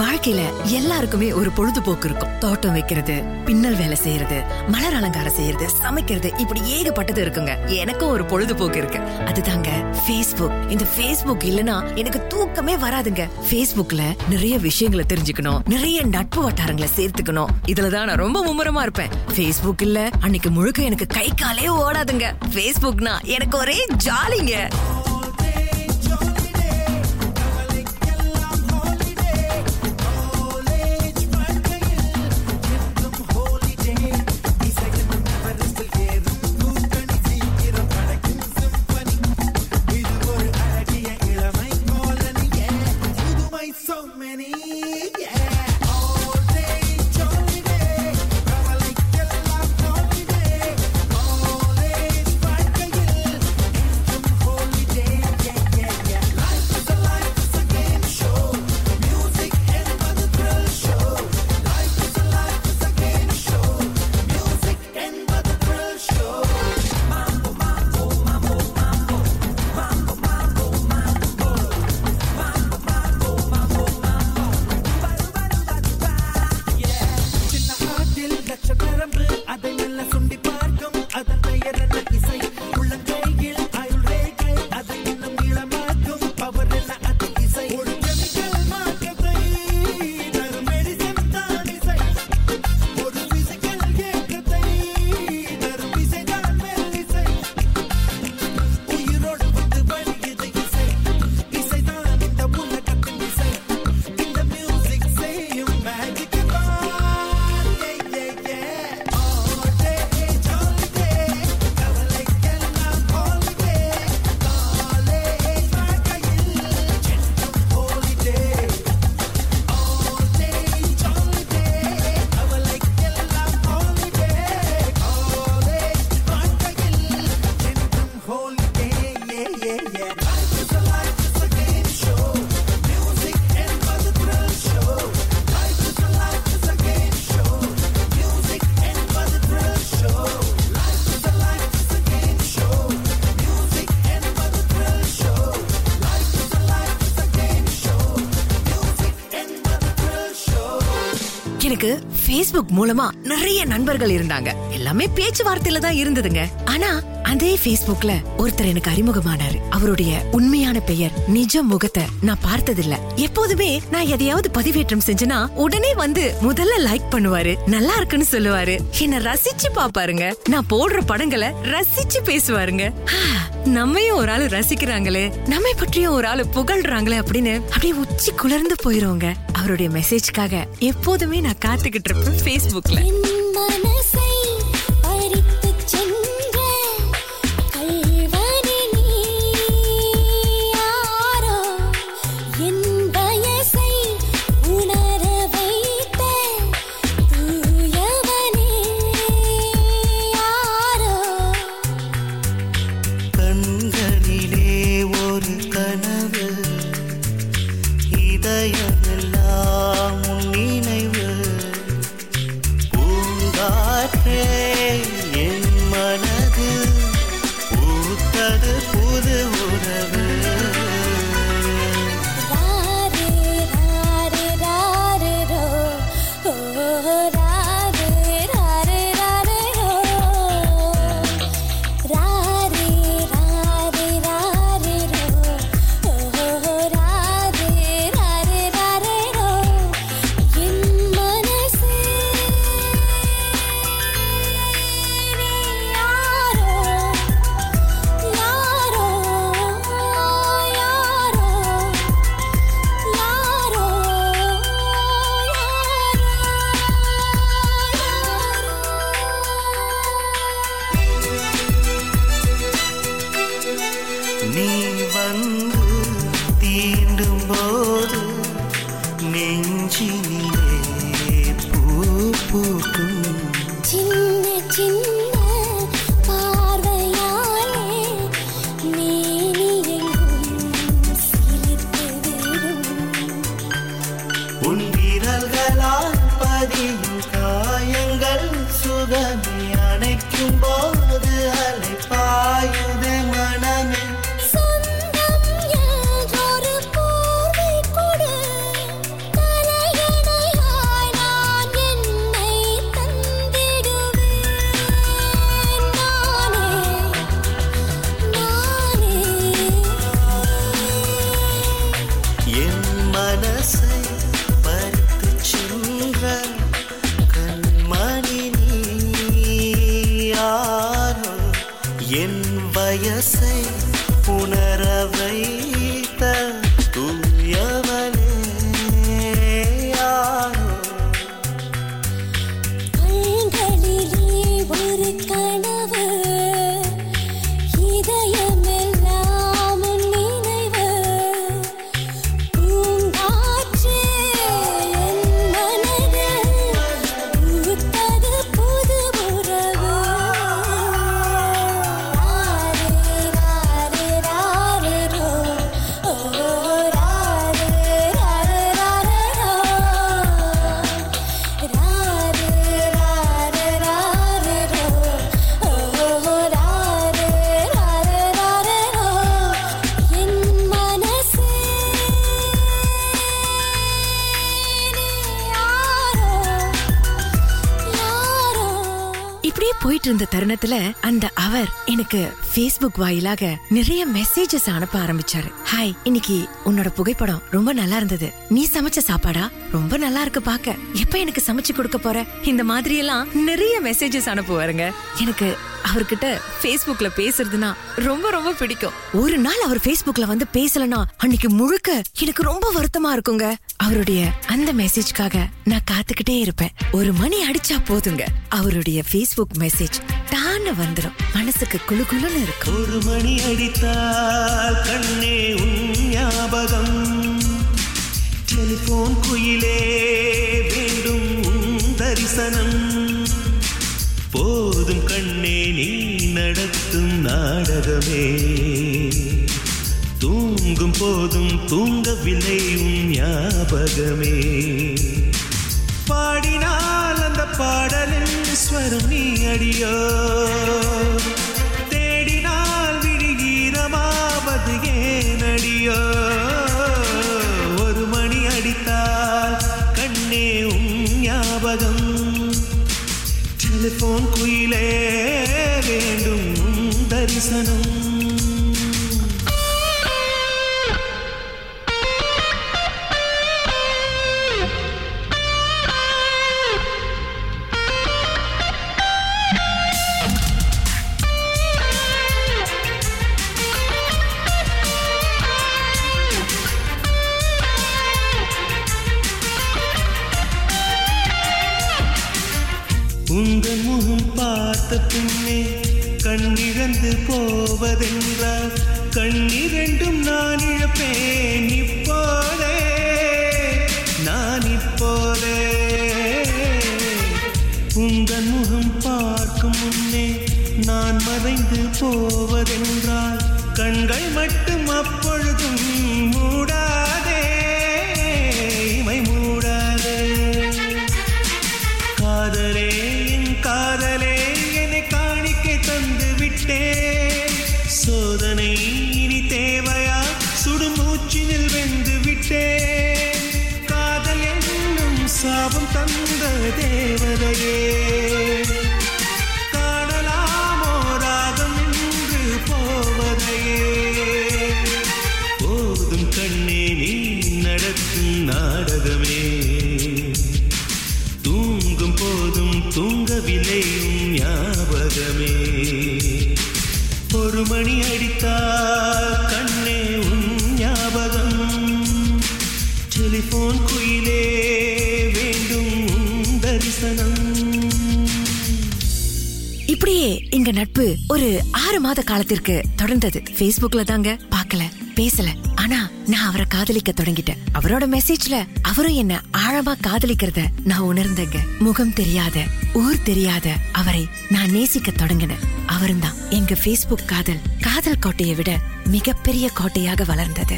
வாழ்க்கையில எல்லாருக்குமே ஒரு பொழுதுபோக்கு இருக்கும். தோட்டம் வைக்கிறது பின்னல் வேலை செய்யறது மலர் அலங்காரம் செய்யறது சமைக்கிறது இப்படி ஏகப்பட்டது இருக்குங்க. எனக்கும் ஒரு பொழுதுபோக்கு இருக்கு. அதுதாங்க பேஸ்புக் இந்த பேஸ்புக் இல்லனா எனக்கு தூக்கமே வராதுங்க. பேஸ்புக்ல நிறைய விஷயங்களை தெரிஞ்சுக்கணும். நிறைய நட்பு வட்டாரங்களை சேர்த்துக்கணும். இதுலதான் நான் ரொம்ப மும்முரமா இருப்பேன். பேஸ்புக் இல்ல அன்னைக்கு முழுக்க எனக்கு கை காலே ஓடாதுங்க. பேஸ்புக்னா எனக்கு ஒரே ஜாலிங்க. எனக்கு ஃபேஸ்புக் மூலமா நிறைய நண்பர்கள் இருந்தாங்க. எல்லாமே பேச்சுவார்த்தையில தான் இருந்ததுங்க. ஆனா அதே பேஸ்புக்ல ஒருத்தர் எனக்கு அறிமுகமானாரு. அவருடைய உண்மையான பெயர் நிஜ முகத்தை நான் பார்த்ததில்ல. எப்போதுமே நான் எதையாவது பதிவேற்றம் செஞ்சனா உடனே வந்து முதல்ல லைக் பண்ணுவாரு. நல்லா இருக்குன்னு சொல்லுவாரு. என்ன ரசிச்சு பாப்பாருங்க நான் போடுற படங்களை ரசிச்சு பேசுவாருங்க. நம்மையும் ஒரு ஆளு ரசிக்கிறாங்களே. நம்மை பற்றியும் ஒரு ஆளு புகழ்றாங்களே அப்படின்னு அப்படியே உச்சி குளர்ந்து போயிருவோங்க. அவருடைய மெசேஜ்க்காக எப்போதுமே நான் காத்துக்கிட்டு இருப்பேன் பேஸ்புக்ல போயிட்டு இருந்த தருணத்துல அந்த அவர் எனக்கு பேஸ்புக் வாயிலாக நிறைய மெசேஜஸ் அனுப்ப ஆரம்பிச்சாரு. ஹாய் இன்னைக்கு உன்னோட புகைப்படம் ரொம்ப நல்லா இருந்தது. நீ சமைச்ச சாப்பாடா? ரொம்ப நல்லா இருக்கு பாக்க. எப்ப எனக்கு சமைச்சு கொடுக்க போற? இந்த மாதிரி எல்லாம் நிறைய மெசேஜஸ் அனுப்புவாருங்க. எனக்கு அவர்கிட்ட Facebookல பேசுறதுனா ரொம்ப ரொம்ப பிடிக்கும். ஒரு நாள் அவர் Facebookல வந்து பேசலனா அன்னைக்கு முழுக்க எனக்கு ரொம்ப வருத்தமா இருக்குங்க. அவருடைய அந்த மெசேஜ்க்காக நான் காத்துக்கிட்டே இருப்பேன். ஒரு மணி அடிச்சா போதுங்க. அவருடைய ஃபேஸ்புக் மெசேஜ் தான வந்துடும் மனசுக்கு குளு குளுன்னு இருக்கும். ஒரு மணி அடித்தால் கண்ணே உன் ஞாபகம். டெலிபோன் குயிலே வேண்டும் தரிசனம். நாடகமே. தூங்கும் போதும் தூங்கவில்லை உன் ஞாபகமே. பாடினால் அந்த பாடலின் ஸ்வரம் நீ அடியோ உன் தரிசனம் எங்க நட்பு ஒரு ஆறு மாத காலத்திற்கு தொடர்ந்தது. பேஸ்புக்ல தாங்க பாக்கல பேசல. ஆனா நான் அவரை காதலிக்க தொடங்கிட்டேன். அவரோட மெசேஜ்ல அவரும் என்ன ஆழமா காதலிக்கிறத நான் உணர்ந்தேங்க. முகம் தெரியாத ஊர் தெரியாத அவரை நான் நேசிக்க தொடங்கினேன். அவரும் தான் எங்க பேஸ்புக் காதல் காதல் கோட்டையை விட மிகப்பெரிய கோட்டையாக வளர்ந்தது.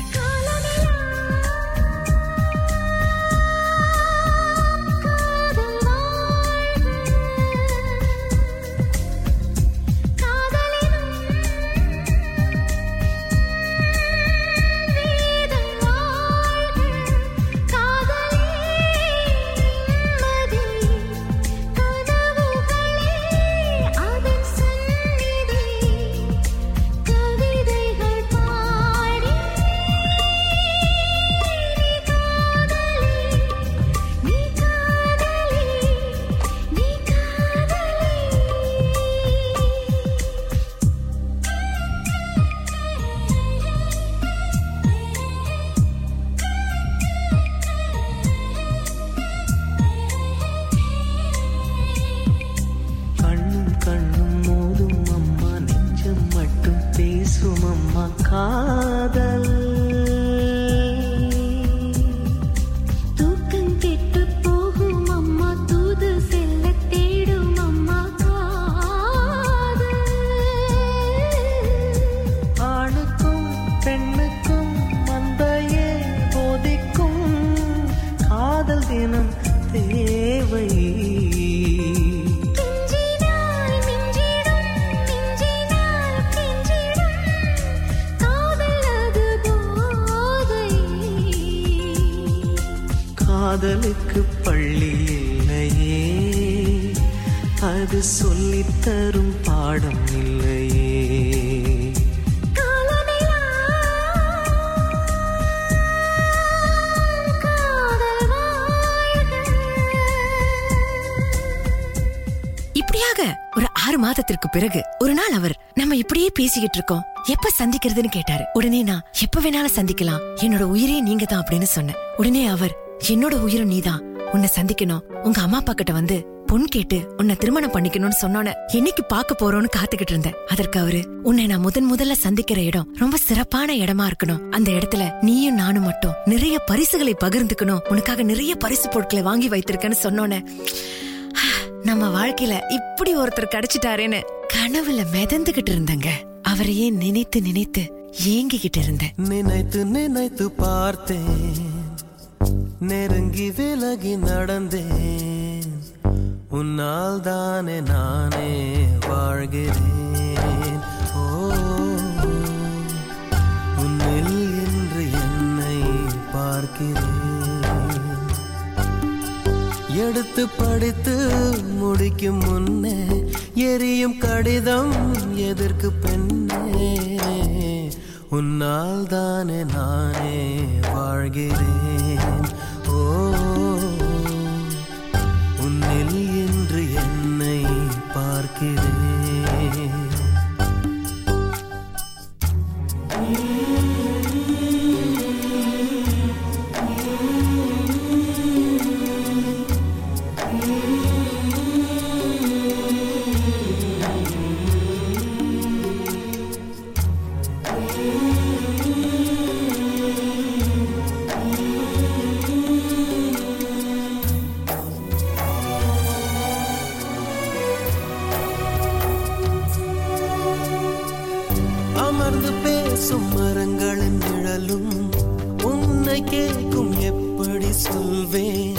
சொல்லித்தரும் சொல்லித் தரும் பாடம் இல்லையே. இப்படியாக ஒரு ஆறு மாதத்திற்கு பிறகு ஒரு நாள் அவர் நம்ம இப்படியே பேசிக்கிட்டு இருக்கோம். எப்ப சந்திக்கிறதுன்னு கேட்டாரு. உடனே நான் எப்ப வேணாலும் சந்திக்கலாம். என்னோட உயிரே நீங்க தான் அப்படின்னு சொன்னேன். உடனே அவர் என்னோட உயிரும் நீதான். உன்னை சந்திக்கணும். உங்க அம்மா அப்பா கிட்ட வந்து பொன் கேட்டு உன்னை திருமணம் பண்ணிக்கணும்னு சொன்னோன்னே என்னைக்கு பார்க்க போறோம்னு காத்துக்கிட்டு இருந்தேன். அதற்கு அவரு உன்னை நான் முதன் முதல்ல சந்திக்கிற இடம் ரொம்ப சிறப்பான இடமா இருக்கணும். அந்த இடத்துல நீயும் நானும் மட்டும் நிறைய பரிசுகளை பகிர்ந்துக்கணும். உனக்காக நிறைய பரிசு பொருட்களை வாங்கி வைத்திருக்கேன்னு சொன்னோன்னு நம்ம வாழ்க்கையில இப்படி ஒருத்தர் கிடைச்சிட்டாரேன்னு கனவுல மிதந்துகிட்டு இருந்தேங்க. அவரையே நினைத்து நினைத்து ஏங்கிக்கிட்டு இருந்தேன். நினைத்து நினைத்து பார்த்தேன். நெருங்கி விலகி நடந்தேன். உன்னால் தானே நானே வாழ்கிறேன். ஓ உன்னில் என்று என்னை பார்க்கிறேன். எடுத்து படித்து முடிக்கும் முன்னே எரியும் கடிதம் எதற்கு பெண்ணே? உன்னால் தானே நானே வாழ்கிறேன். பேசும் மரங்களின் நிழலும் உன்னை கேட்கும் எப்படி சொல்வேன்?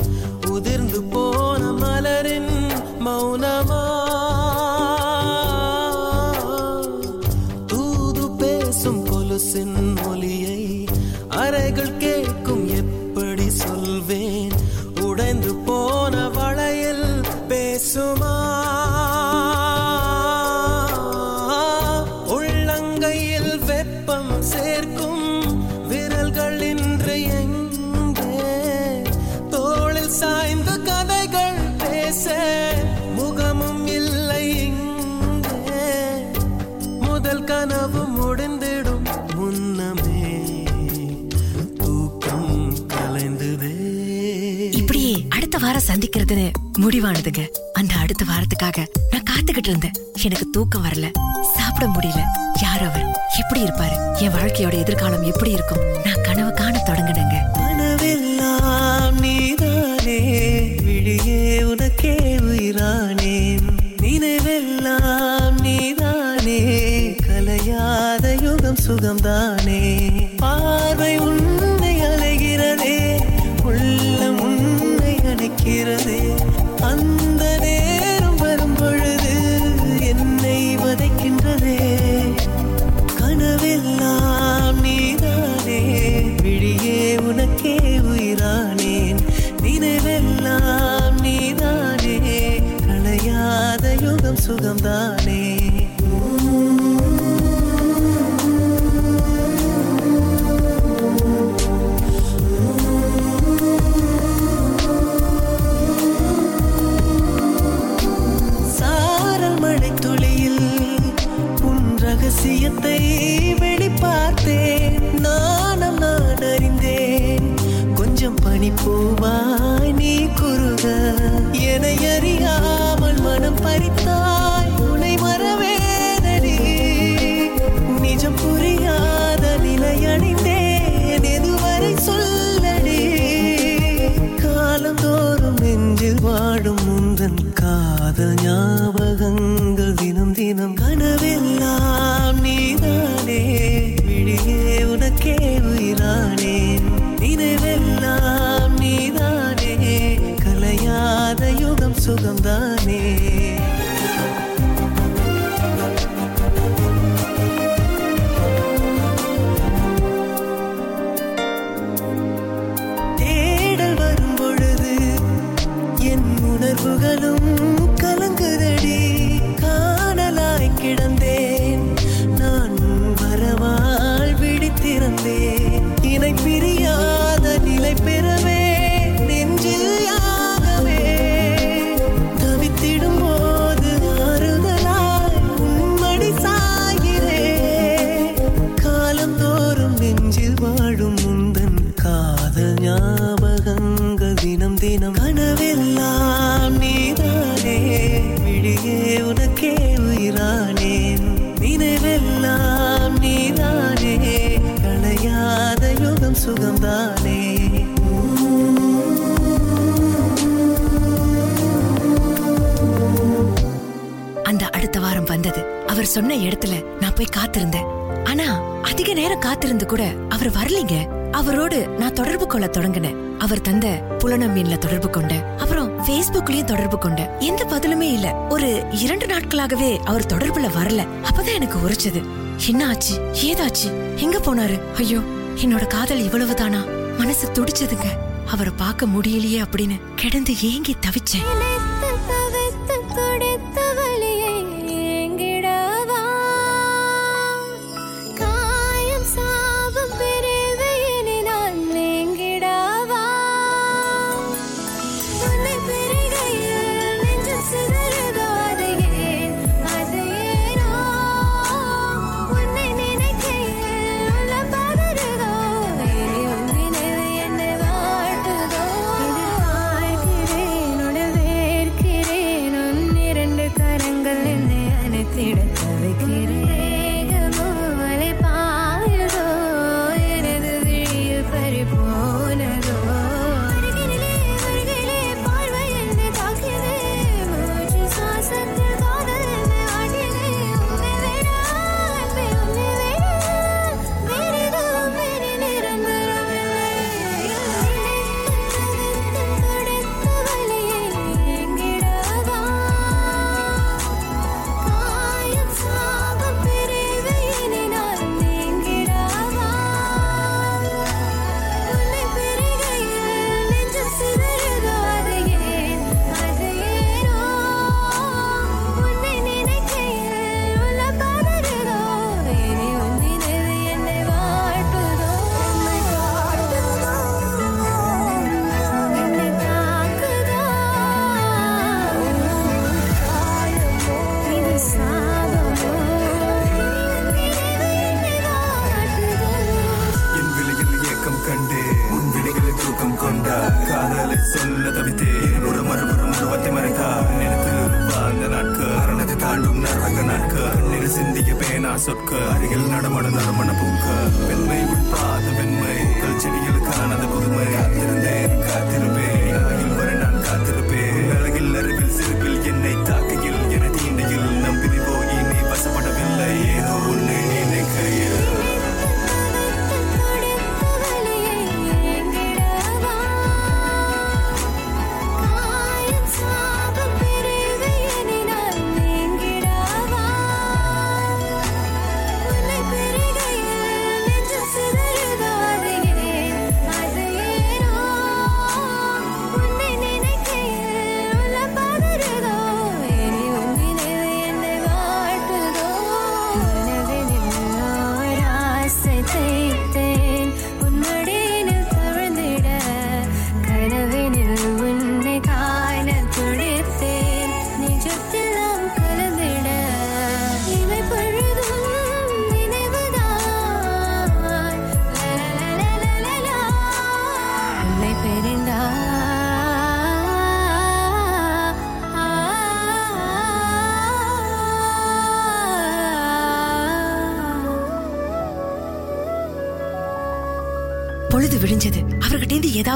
சந்திக்கிறதுன்னு முடிவானதுங்க. அந்த அடுத்த வாரத்துக்காக நான் காத்துக்கிட்டு இருந்தேன். எனக்கு தூக்கம் வரல. சாப்பிட முடியல. யார் அவர்? எப்படி இருப்பாரு? என் வாழ்க்கையோட எதிர்காலம் எப்படி இருக்கும்? நான் கனவு காண தொடங்க சொன்ன இடத்துல நான் போய் காத்திருந்தேன். ஆனா அதிக நேரம் காத்திருந்து கூட அவர் வரலீங்க. அவரோடு நான் தொடர்பு கொள்ள தொடங்கினேன். அவர் தந்த புலனம் மீன்ல தொடர்பு கொண்டேன் அப்புறம் பேஸ்புக்லயும் தொடர்பு கொண்டேன் எந்த பதிலுமே இல்ல. ஒரு இரண்டு நாட்களாகவே அவர் தொடர்புல வரல. அப்பதான் எனக்கு உரைச்சது. என்ன ஆச்சு? ஏதாச்சு? எங்க போனாரு? ஐயோ என்னோட காதல் இவ்வளவுதானா? மனசு துடிச்சதுங்க. அவரை பார்க்க முடியலையே அப்படின்னு கிடந்து ஏங்கி தவிச்சேன்.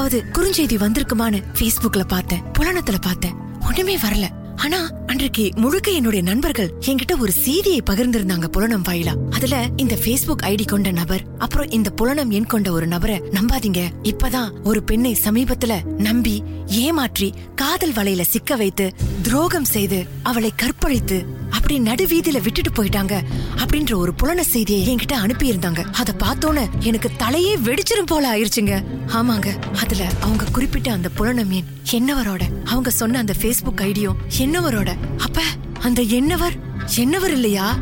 ஏதாவது குறுஞ்செய்தி வந்திருக்குமான்னு பேஸ்புக்ல பார்த்தேன் புலனத்துல பார்த்தேன். ஒண்ணுமே வரல. ஆனா அன்றைக்கு முழுக்க என்னுடைய நண்பர்கள் என்கிட்ட ஒரு செய்தியை பகிர்ந்திருந்தாங்க புலனம் வாயிலா. அதுல இந்த பேஸ்புக் ஐடி கொண்ட நபர் அப்புறம் இந்த புலனம் எண் கொண்ட ஒரு நபரை நம்பாதீங்க. இப்பதான் ஒரு பெண்ணை சமீபத்துல நம்பி ஏமாற்றி காதல் வலையில சிக்க வைத்து துரோகம் செய்து அவளை கற்பழித்து அப்படி நடுவீதியில விட்டுட்டு போயிட்டாங்க அப்படின்ற ஒரு புலன செய்தியை என்கிட்ட அனுப்பி இருந்தாங்க அத பார்த்தோன்னு எனக்கு தலையே வெடிச்சிரும் போல ஆயிருச்சுங்க. ஆமாங்க அதுல அவங்க குறிப்பிட்ட அந்த புலன மீன் என்னவரோட? அவங்க சொன்ன அந்த பேஸ்புக் ஐடியும் என்னவரோட? அப்ப அந்த என்னவர் என்னவர் இல்லையா?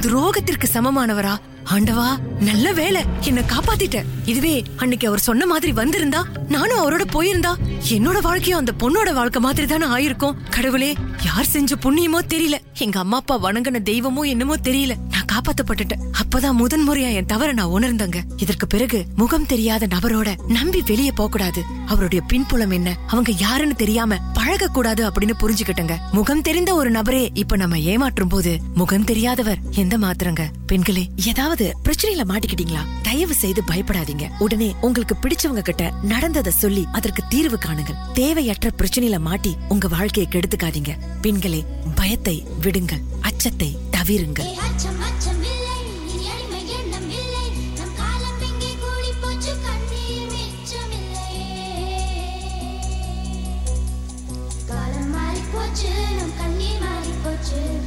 துரோகத்திற்கு சமமானவரா? ஆண்டவா நல்ல வேலை என்ன காப்பாத்திட்ட. இதுவே அன்னைக்கு அவர் சொன்ன மாதிரி வந்திருந்தா நானும் அவரோட போயிருந்தா. என்னோட வாழ்க்கையும் அந்த பொண்ணோட வாழ்க்கை மாதிரி தானே ஆயிருக்கும். கடவுளே யார் செஞ்ச புண்ணியமோ தெரியல. எங்க அம்மா அப்பா வணங்கின தெய்வமோ என்னமோ தெரியல. நான் காப்பாத்தப்பட்டுட்டேன். அப்பதான் முதன் முறையா என் தவற நான் உணர்ந்தங்க. இதற்கு பிறகு முகம் தெரியாத நபரோட நம்பி வெளியே போக கூடாது அவருடைய பின்புலம் என்ன? அவங்க யாருன்னு தெரியாம பழக கூடாது அப்படின்னு புரிஞ்சுக்கிட்டங்க. முகம் தெரிந்த ஒரு நபரே இப்ப நம்ம ஏமாற்றும் போது முகம் தெரியாதவர் எந்த மாத்திரங்க? பெண்களே ஏதாவது பிரச்சனையில மாட்டிக்கிட்டீங்களா? தயவு செய்து பயப்படாதீங்க. உடனே உங்களுக்கு பிடிச்சவங்க கிட்ட நடந்ததை சொல்லி அதற்கு தீர்வு காணுங்கள். தேவையற்ற பிரச்சனையில மாட்டி உங்க வாழ்க்கையை கெடுத்துக்காதீங்க. பெண்களே பயத்தை விடுங்கள். அச்சத்தை தவிருங்கள். காலம் மாறி போச்சு? நம் கண்ணீர் மாறி போச்சு.